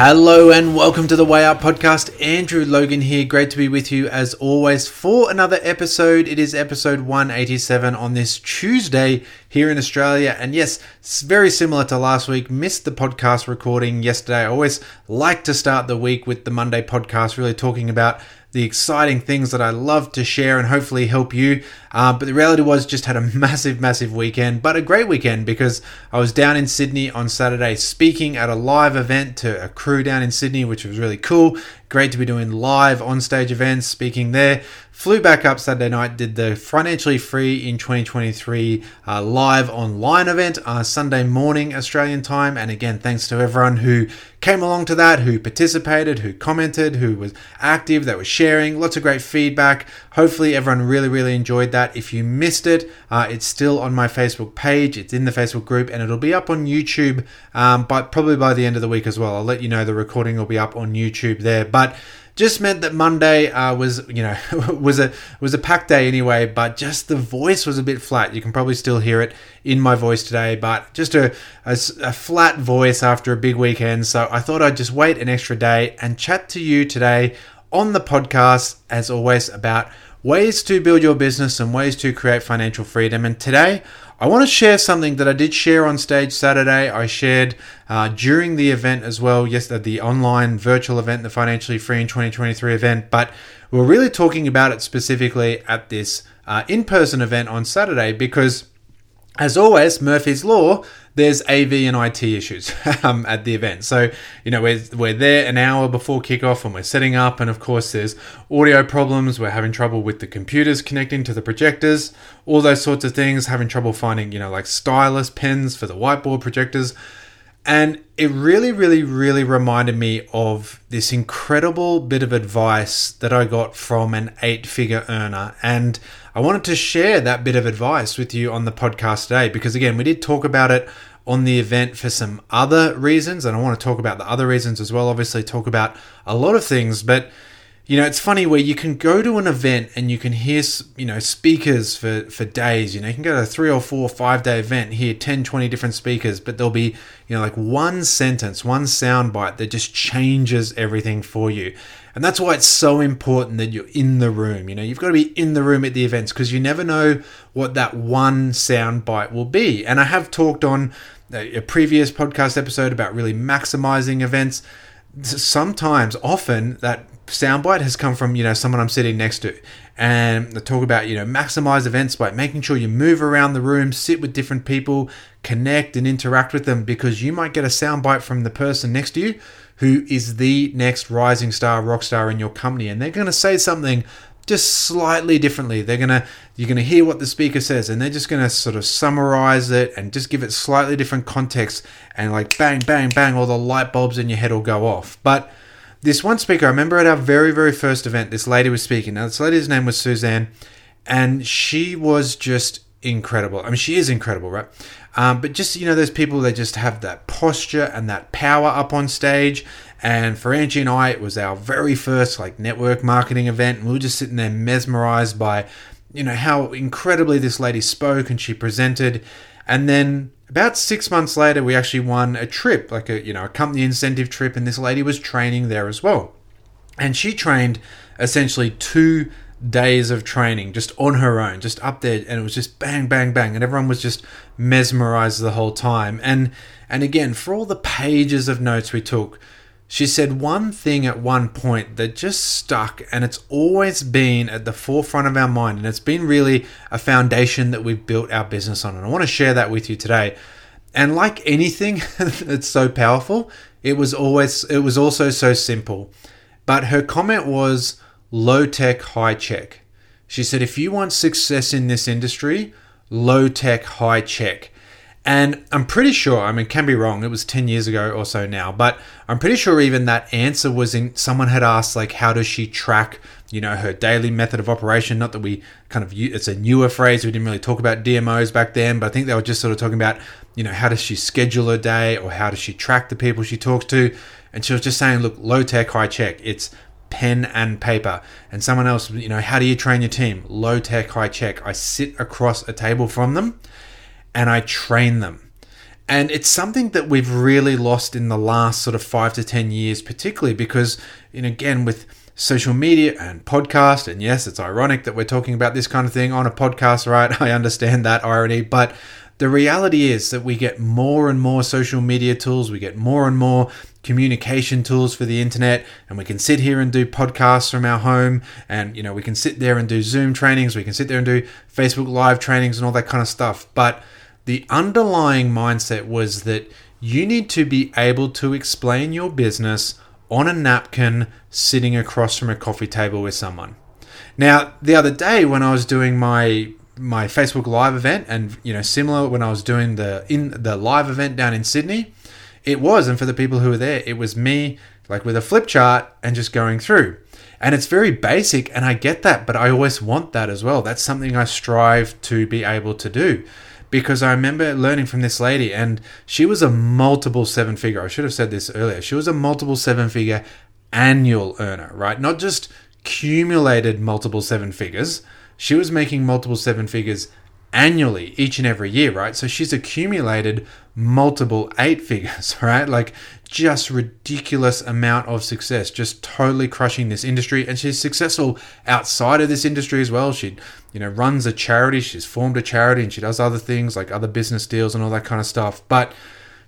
Hello and welcome to the Way Out podcast. Andrew Logan here. Great to be with you as always for another episode. It is episode 187 on this Tuesday here in Australia. And yes, it's very similar to last week. Missed the podcast recording yesterday. I always like to start the week with the Monday podcast, really talking about the exciting things that I love to share and hopefully help you. Uh, but the reality was just had a massive, massive weekend, but a great weekend because I was down in Sydney on Saturday speaking at a live event to a crew down in Sydney, which was really cool. Great to be doing live on stage events, speaking there. Flew back up Saturday night, did the Financially Free in 2023 uh, live online event uh, Sunday morning Australian time. And again, thanks to everyone who came along to that, who participated, who commented, who was active, that was sharing. Lots of great feedback. Hopefully, everyone really, really enjoyed that. If you missed it, uh, it's still on my Facebook page. It's in the Facebook group, and it'll be up on YouTube, um, but probably by the end of the week as well. I'll let you know the recording will be up on YouTube there. But just meant that Monday uh, was you know was a was a packed day anyway, but just the voice was a bit flat. You can probably still hear it in my voice today, but just a, a, a flat voice after a big weekend. So I thought I'd just wait an extra day and chat to you today on the podcast, as always, about ways to build your business and ways to create financial freedom. And today I want to share something that I did share on stage Saturday. I shared uh, during the event as well, yes, at the online virtual event, the Financially Free in 2023 event, but we're really talking about it specifically at this uh, in person event on Saturday because as always, Murphy's Law, there's AV and IT issues um, at the event. So, you know, we're, we're there an hour before kickoff and we're setting up. And of course, there's audio problems. We're having trouble with the computers connecting to the projectors, all those sorts of things, having trouble finding, you know, like stylus pens for the whiteboard projectors. And it really, really, really reminded me of this incredible bit of advice that I got from an eight figure earner. And I wanted to share that bit of advice with you on the podcast today because, again, we did talk about it on the event for some other reasons. And I want to talk about the other reasons as well. Obviously, talk about a lot of things. But you know, it's funny where you can go to an event and you can hear, you know, speakers for, for days. You know, you can go to a three or four, five day event, hear 10, 20 different speakers, but there'll be, you know, like one sentence, one sound bite that just changes everything for you. And that's why it's so important that you're in the room. You know, you've got to be in the room at the events because you never know what that one sound bite will be. And I have talked on uh, a previous podcast episode about really maximizing events. Sometimes, often, that soundbite has come from you know someone I'm sitting next to, and they talk about you know maximize events by making sure you move around the room, sit with different people, connect and interact with them because you might get a soundbite from the person next to you who is the next rising star, rock star in your company, and they're going to say something just slightly differently. They're gonna you're gonna hear what the speaker says, and they're just gonna sort of summarize it and just give it slightly different context, and like bang, bang, bang, all the light bulbs in your head will go off, but this one speaker, I remember at our very, very first event, this lady was speaking. Now, this lady's name was Suzanne, and she was just incredible. I mean, she is incredible, right? Um, but just, you know, those people that just have that posture and that power up on stage. And for Angie and I, it was our very first like network marketing event. And we were just sitting there mesmerized by, you know, how incredibly this lady spoke and she presented. And then about six months later, we actually won a trip, like a you know a company incentive trip, and this lady was training there as well, and she trained essentially two days of training just on her own, just up there, and it was just bang, bang, bang, and everyone was just mesmerized the whole time. And and again, for all the pages of notes we took, she said one thing at one point that just stuck, and it's always been at the forefront of our mind, and it's been really a foundation that we've built our business on. And I want to share that with you today. And like anything that's so powerful, it was always it was also so simple. But her comment was low tech, high check. She said, if you want success in this industry, low tech, high check. And I'm pretty sure, I mean, can be wrong. It was 10 years ago or so now, but I'm pretty sure even that answer was in someone had asked, like, how does she track, you know, her daily method of operation? Not that we kind of, it's a newer phrase. We didn't really talk about DMOs back then, but I think they were just sort of talking about, you know, how does she schedule her day or how does she track the people she talks to? And she was just saying, look, low tech, high check. It's pen and paper. And someone else, you know, how do you train your team? Low tech, high check. I sit across a table from them and I train them. And it's something that we've really lost in the last sort of five to 10 years, particularly because, you know, again, with social media and podcast, and yes, it's ironic that we're talking about this kind of thing on a podcast, right? I understand that irony, but the reality is that we get more and more social media tools, we get more and more communication tools for the internet and we can sit here and do podcasts from our home and you know we can sit there and do zoom trainings we can sit there and do facebook live trainings and all that kind of stuff but the underlying mindset was that you need to be able to explain your business on a napkin sitting across from a coffee table with someone. Now, the other day when I was doing my my Facebook live event and you know similar when I was doing the in the live event down in Sydney, it was and for the people who were there, it was me like with a flip chart and just going through. And it's very basic and I get that, but I always want that as well. That's something I strive to be able to do because I remember learning from this lady, and she was a multiple seven figure. I should have said this earlier. She was a multiple seven figure annual earner, right? Not just accumulated multiple seven figures. She was making multiple seven figures annually each and every year, right? So she's accumulated multiple eight figures, right? Like just ridiculous amount of success, just totally crushing this industry. And she's successful outside of this industry as well. She, you know, runs a charity, she's formed a charity and she does other things like other business deals and all that kind of stuff. But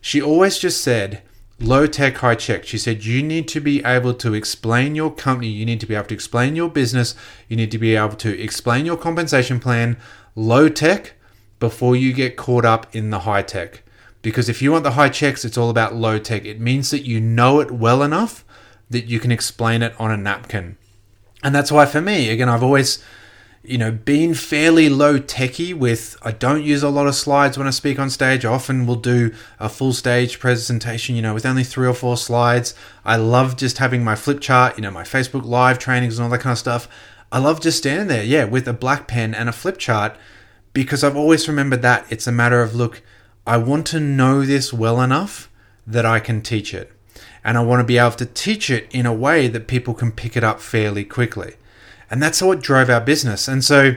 she always just said, low tech, high check. She said, you need to be able to explain your company, you need to be able to explain your business, you need to be able to explain your compensation plan low tech before you get caught up in the high tech. Because if you want the high checks, it's all about low tech. It means that you know it well enough that you can explain it on a napkin. And that's why for me, again, I've always, you know, been fairly low techy with I don't use a lot of slides when I speak on stage. I often will do a full stage presentation, you know, with only three or four slides. I love just having my flip chart, you know, my Facebook live trainings and all that kind of stuff. I love just standing there, yeah, with a black pen and a flip chart because I've always remembered that it's a matter of look, I want to know this well enough that I can teach it. And I want to be able to teach it in a way that people can pick it up fairly quickly. And that's what drove our business. And so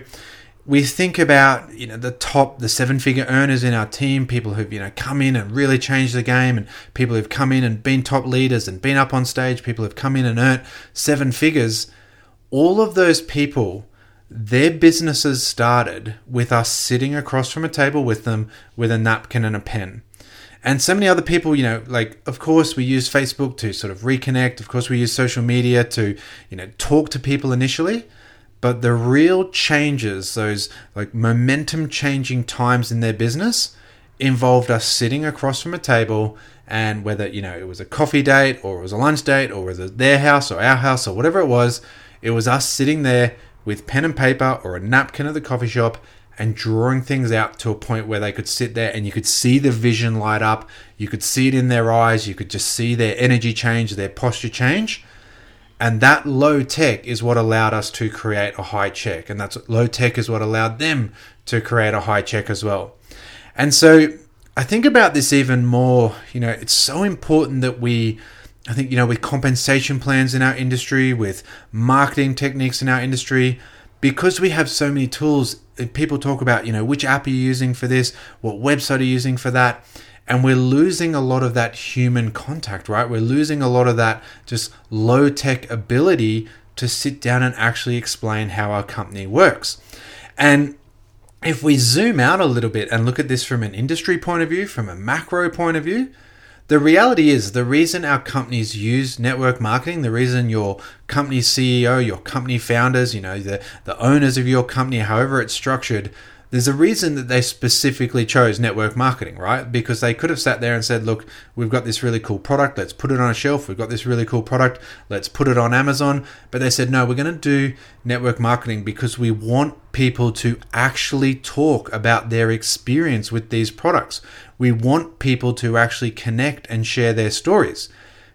we think about, you know, the top, the seven figure earners in our team, people who've, you know, come in and really changed the game, and people who've come in and been top leaders and been up on stage, people who've come in and earned seven figures. All of those people their businesses started with us sitting across from a table with them with a napkin and a pen. And so many other people, you know, like, of course, we use Facebook to sort of reconnect. Of course, we use social media to, you know, talk to people initially. But the real changes, those like momentum changing times in their business, involved us sitting across from a table and whether, you know, it was a coffee date or it was a lunch date or it was their house or our house or whatever it was, it was us sitting there with pen and paper or a napkin at the coffee shop and drawing things out to a point where they could sit there and you could see the vision light up. You could see it in their eyes. You could just see their energy change, their posture change. And that low tech is what allowed us to create a high check. And that's low tech is what allowed them to create a high check as well. And so I think about this even more. You know, it's so important that we I think, you know, with compensation plans in our industry, with marketing techniques in our industry, because we have so many tools, eh, people talk about, you know, which app are you using for this? What website are you using for that? And we're losing a lot of that human contact, right? We're losing a lot of that just low tech ability to sit down and actually explain how our company works. And if we zoom out a little bit and look at this from an industry point of view, from a macro point of view, the reality is the reason our companies use network marketing, the reason your company CEO, your company founders, you know, the, the owners of your company, however it's structured, there's a reason that they specifically chose network marketing, right? Because they could have sat there and said, look, we've got this really cool product, let's put it on a shelf. We've got this really cool product, let's put it on Amazon. But they said, no, we're going to do network marketing because we want people to actually talk about their experience with these products. We want people to actually connect and share their stories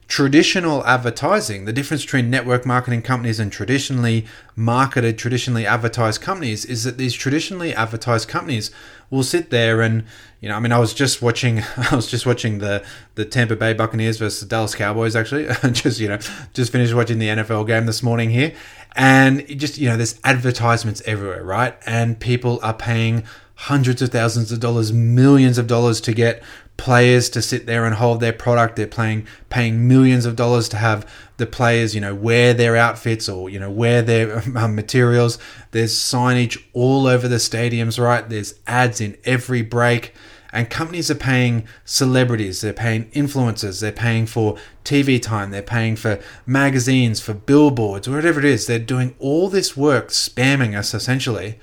traditional advertising, the difference between network marketing companies and traditionally marketed, traditionally advertised companies is that these traditionally advertised companies will sit there and, you know, I mean, I was just watching, I was just watching the the Tampa Bay Buccaneers versus the Dallas Cowboys. Actually, just you know, just finished watching the NFL game this morning here, and just you know, there's advertisements everywhere, right? And people are paying hundreds of thousands of dollars, millions of dollars to get players to sit there and hold their product. They're playing paying millions of dollars to have the players, you know, wear their outfits or you know wear their um, materials. There's signage all over the stadiums, right? There's ads in every break. And companies are paying celebrities, they're paying influencers, they're paying for TV time, they're paying for magazines, for billboards, whatever it is. They're doing all this work spamming us essentially.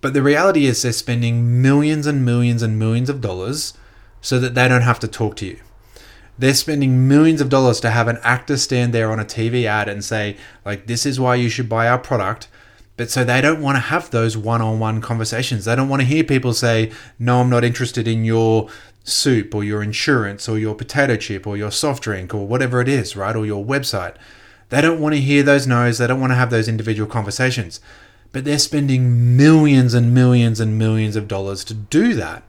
But the reality is they're spending millions and millions and millions of dollars so that they don't have to talk to you. They're spending millions of dollars to have an actor stand there on a TV ad and say, like, this is why you should buy our product. But so they don't want to have those one on one conversations. They don't want to hear people say, no, I'm not interested in your soup or your insurance or your potato chip or your soft drink or whatever it is, right? Or your website. They don't want to hear those no's. They don't want to have those individual conversations. But they're spending millions and millions and millions of dollars to do that.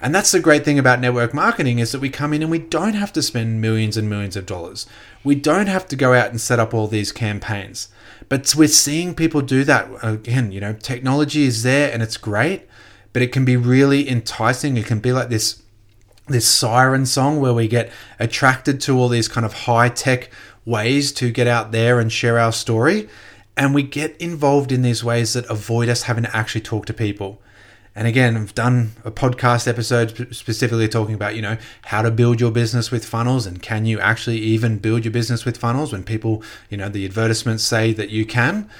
And that's the great thing about network marketing is that we come in and we don't have to spend millions and millions of dollars. We don't have to go out and set up all these campaigns. But we're seeing people do that again, you know, technology is there and it's great, but it can be really enticing. It can be like this this siren song where we get attracted to all these kind of high-tech ways to get out there and share our story and we get involved in these ways that avoid us having to actually talk to people. And again, I've done a podcast episode specifically talking about, you know, how to build your business with funnels and can you actually even build your business with funnels when people, you know, the advertisements say that you can.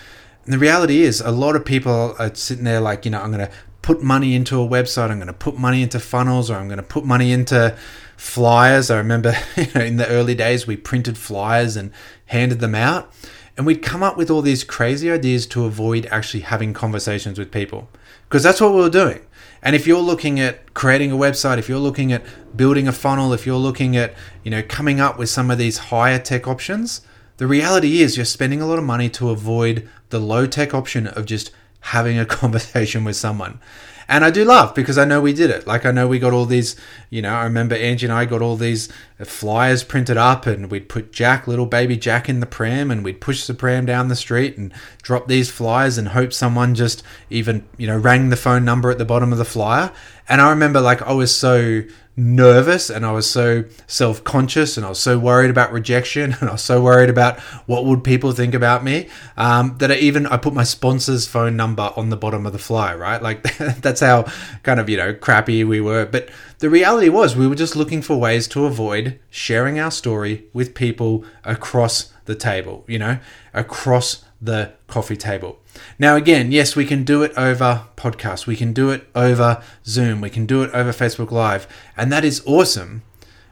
And the reality is, a lot of people are sitting there like, you know, I'm going to put money into a website, I'm going to put money into funnels, or I'm going to put money into flyers. I remember you know, in the early days, we printed flyers and handed them out. And we'd come up with all these crazy ideas to avoid actually having conversations with people because that's what we were doing. And if you're looking at creating a website, if you're looking at building a funnel, if you're looking at, you know, coming up with some of these higher tech options, the reality is you're spending a lot of money to avoid the low tech option of just having a conversation with someone. And I do laugh because I know we did it. Like I know we got all these, you know, I remember Angie and I got all these flyers printed up and we'd put Jack, little baby Jack in the pram and we'd push the pram down the street and drop these flyers and hope someone just even, you know, rang the phone number at the bottom of the flyer. And I remember like I was so nervous and I was so self conscious and I was so worried about rejection and I was so worried about what would people think about me um, that I even I put my sponsor's phone number on the bottom of the fly right? Like that's how kind of you know crappy we were. But the reality was we were just looking for ways to avoid sharing our story with people across the table you know across the coffee table now, again, yes, we can do it over podcast, we can do it over Zoom, we can do it over Facebook Live, and that is awesome.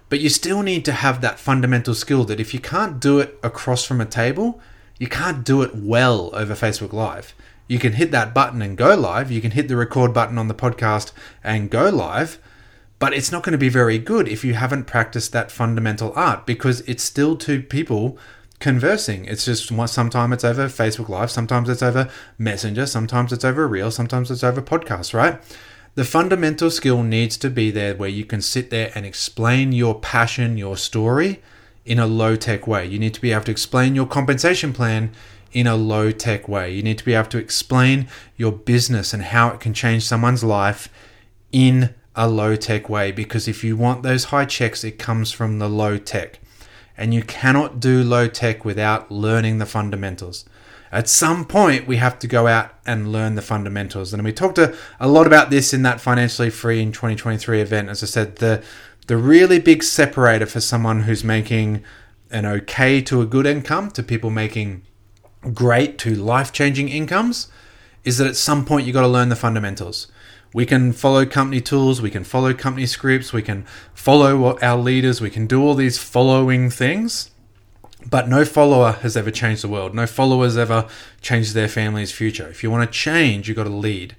But you still need to have that fundamental skill that if you can't do it across from a table, you can't do it well over Facebook Live. You can hit that button and go live, you can hit the record button on the podcast and go live, but it's not going to be very good if you haven't practiced that fundamental art because it's still two people conversing. It's just sometimes it's over Facebook Live, sometimes it's over Messenger, sometimes it's over Reel, sometimes it's over podcast, right? The fundamental skill needs to be there where you can sit there and explain your passion, your story in a low tech way. You need to be able to explain your compensation plan in a low tech way. You need to be able to explain your business and how it can change someone's life in a low tech way because if you want those high checks, it comes from the low tech and you cannot do low tech without learning the fundamentals. At some point, we have to go out and learn the fundamentals. And we talked a, a lot about this in that Financially Free in 2023 event. As I said, the, the really big separator for someone who's making an okay to a good income to people making great to life changing incomes is that at some point you've got to learn the fundamentals we can follow company tools, we can follow company scripts, we can follow our leaders, we can do all these following things. But no follower has ever changed the world. No follower has ever changed their family's future. If you want to change, you've got to lead.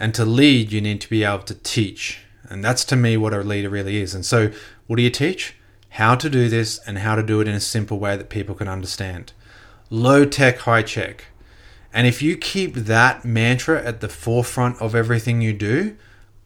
And to lead, you need to be able to teach. And that's to me what a leader really is. And so, what do you teach? How to do this and how to do it in a simple way that people can understand. Low tech, high check. And if you keep that mantra at the forefront of everything you do,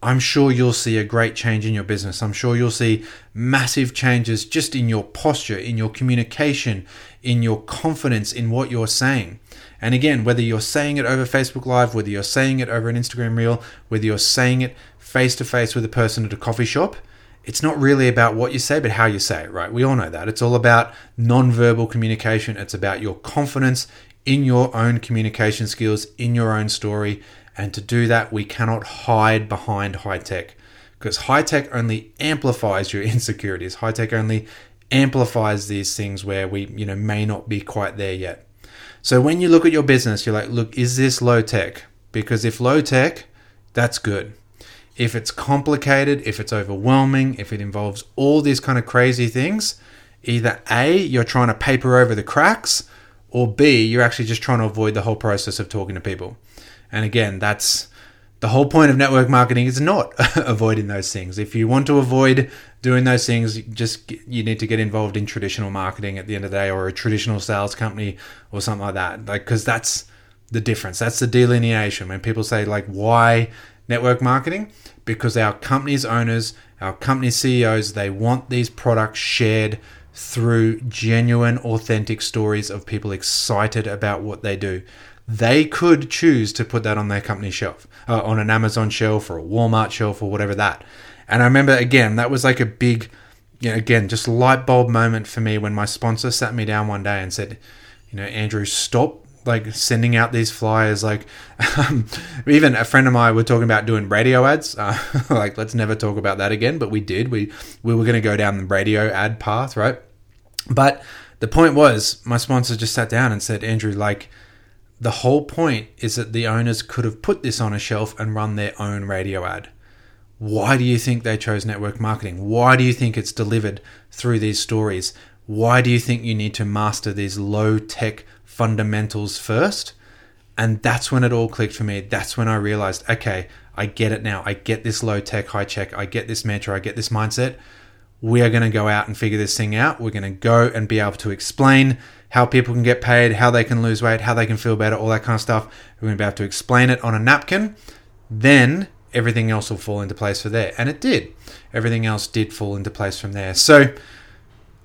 I'm sure you'll see a great change in your business. I'm sure you'll see massive changes just in your posture, in your communication, in your confidence in what you're saying. And again, whether you're saying it over Facebook Live, whether you're saying it over an Instagram Reel, whether you're saying it face to face with a person at a coffee shop, it's not really about what you say, but how you say it, right? We all know that. It's all about non-verbal communication. It's about your confidence in your own communication skills, in your own story. And to do that, we cannot hide behind high tech because high tech only amplifies your insecurities. High tech only amplifies these things where we, you know, may not be quite there yet. So when you look at your business, you're like, look, is this low tech? Because if low tech, that's good. If it's complicated, if it's overwhelming, if it involves all these kind of crazy things, either A, you're trying to paper over the cracks, or B, you're actually just trying to avoid the whole process of talking to people. And again, that's the whole point of network marketing is not avoiding those things. If you want to avoid doing those things, just you need to get involved in traditional marketing at the end of the day, or a traditional sales company, or something like that. Like, because that's the difference. That's the delineation. When people say like, why network marketing? Because our company's owners, our company CEOs, they want these products shared through genuine, authentic stories of people excited about what they do. They could choose to put that on their company shelf, uh, on an Amazon shelf or a Walmart shelf or whatever that. And I remember again, that was like a big, you know, again, just light bulb moment for me when my sponsor sat me down one day and said, you know, Andrew, stop like sending out these flyers like um, even a friend of mine were talking about doing radio ads. Uh, like let's never talk about that again but we did. We we were going to go down the radio ad path right? But the point was my sponsor just sat down and said andrew like the whole point is that the owners could have put this on a shelf and run their own radio ad. Why do you think they chose network marketing? Why do you think it's delivered through these stories? Why do you think you need to master these low tech fundamentals first. And that's when it all clicked for me. That's when I realized, okay, I get it now. I get this low tech, high check. I get this mantra. I get this mindset. We are going to go out and figure this thing out. We're going to go and be able to explain how people can get paid, how they can lose weight, how they can feel better, all that kind of stuff. We're going to be able to explain it on a napkin. Then everything else will fall into place for there. And it did. Everything else did fall into place from there. So,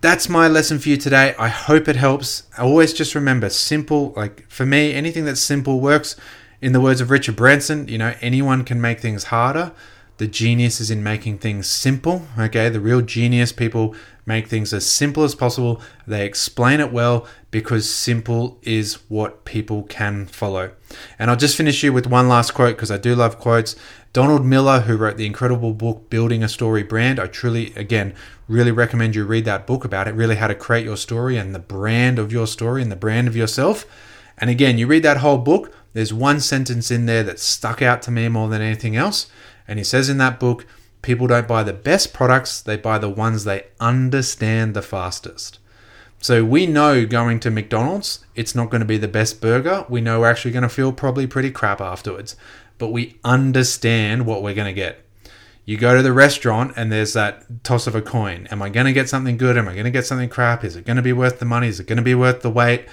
that's my lesson for you today. I hope it helps. Always just remember simple, like for me, anything that's simple works. In the words of Richard Branson, you know, anyone can make things harder. The genius is in making things simple. Okay, the real genius people make things as simple as possible. They explain it well because simple is what people can follow. And I'll just finish you with one last quote because I do love quotes. Donald Miller, who wrote the incredible book Building a Story Brand, I truly, again, really recommend you read that book about it, really how to create your story and the brand of your story and the brand of yourself. And again, you read that whole book, there's one sentence in there that stuck out to me more than anything else. And he says in that book, people don't buy the best products, they buy the ones they understand the fastest. So we know going to McDonald's, it's not going to be the best burger. We know we're actually going to feel probably pretty crap afterwards but we understand what we're going to get. You go to the restaurant and there's that toss of a coin. Am I going to get something good? Am I going to get something crap? Is it going to be worth the money? Is it going to be worth the wait?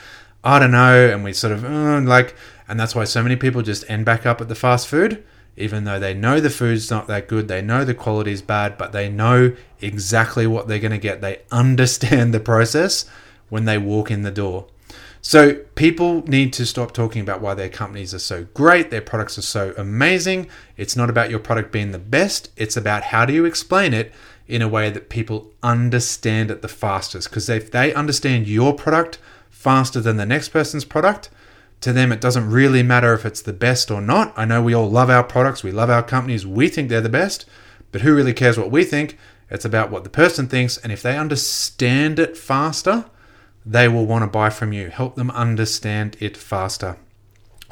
I don't know. And we sort of uh, like, and that's why so many people just end back up at the fast food, even though they know the food's not that good. They know the quality's bad, but they know exactly what they're going to get. They understand the process when they walk in the door. So people need to stop talking about why their companies are so great, their products are so amazing. It's not about your product being the best, it's about how do you explain it in a way that people understand it the fastest. Because if they understand your product faster than the next person's product, to them it doesn't really matter if it's the best or not. I know we all love our products, we love our companies, we think they're the best, but who really cares what we think? It's about what the person thinks, and if they understand it faster, they will want to buy from you. Help them understand it faster.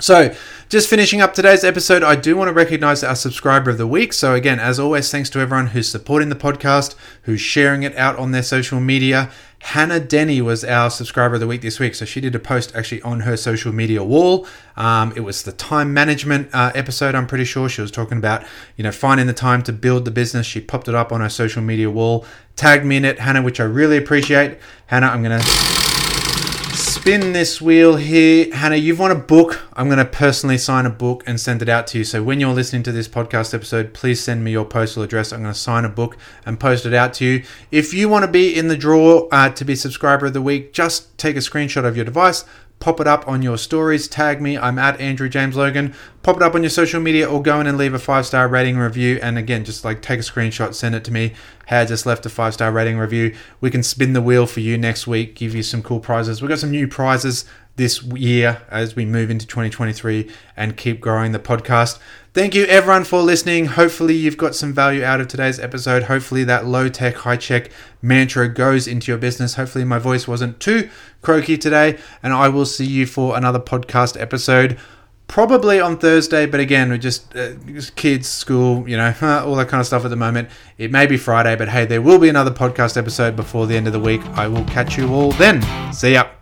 So, just finishing up today's episode, I do want to recognize our subscriber of the week. So, again, as always, thanks to everyone who's supporting the podcast, who's sharing it out on their social media. Hannah Denny was our subscriber of the week this week. So, she did a post actually on her social media wall. Um, it was the time management uh, episode, I'm pretty sure. She was talking about, you know, finding the time to build the business. She popped it up on her social media wall, tagged me in it, Hannah, which I really appreciate. Hannah, I'm going to spin this wheel here. Hannah, you've won a book. I'm going to personally sign a book and send it out to you. So when you're listening to this podcast episode, please send me your postal address. I'm going to sign a book and post it out to you. If you want to be in the draw uh, to be subscriber of the week, just take a screenshot of your device, pop it up on your stories, tag me. I'm at Andrew James Logan. Pop it up on your social media or go in and leave a five star rating review. And again, just like take a screenshot, send it to me. I just left a five star rating review. We can spin the wheel for you next week, give you some cool prizes. We've got some new prizes this year as we move into 2023 and keep growing the podcast. Thank you everyone for listening. Hopefully, you've got some value out of today's episode. Hopefully, that low tech, high check mantra goes into your business. Hopefully, my voice wasn't too croaky today, and I will see you for another podcast episode. Probably on Thursday, but again, we're just, uh, just kids, school, you know, all that kind of stuff at the moment. It may be Friday, but hey, there will be another podcast episode before the end of the week. I will catch you all then. See ya.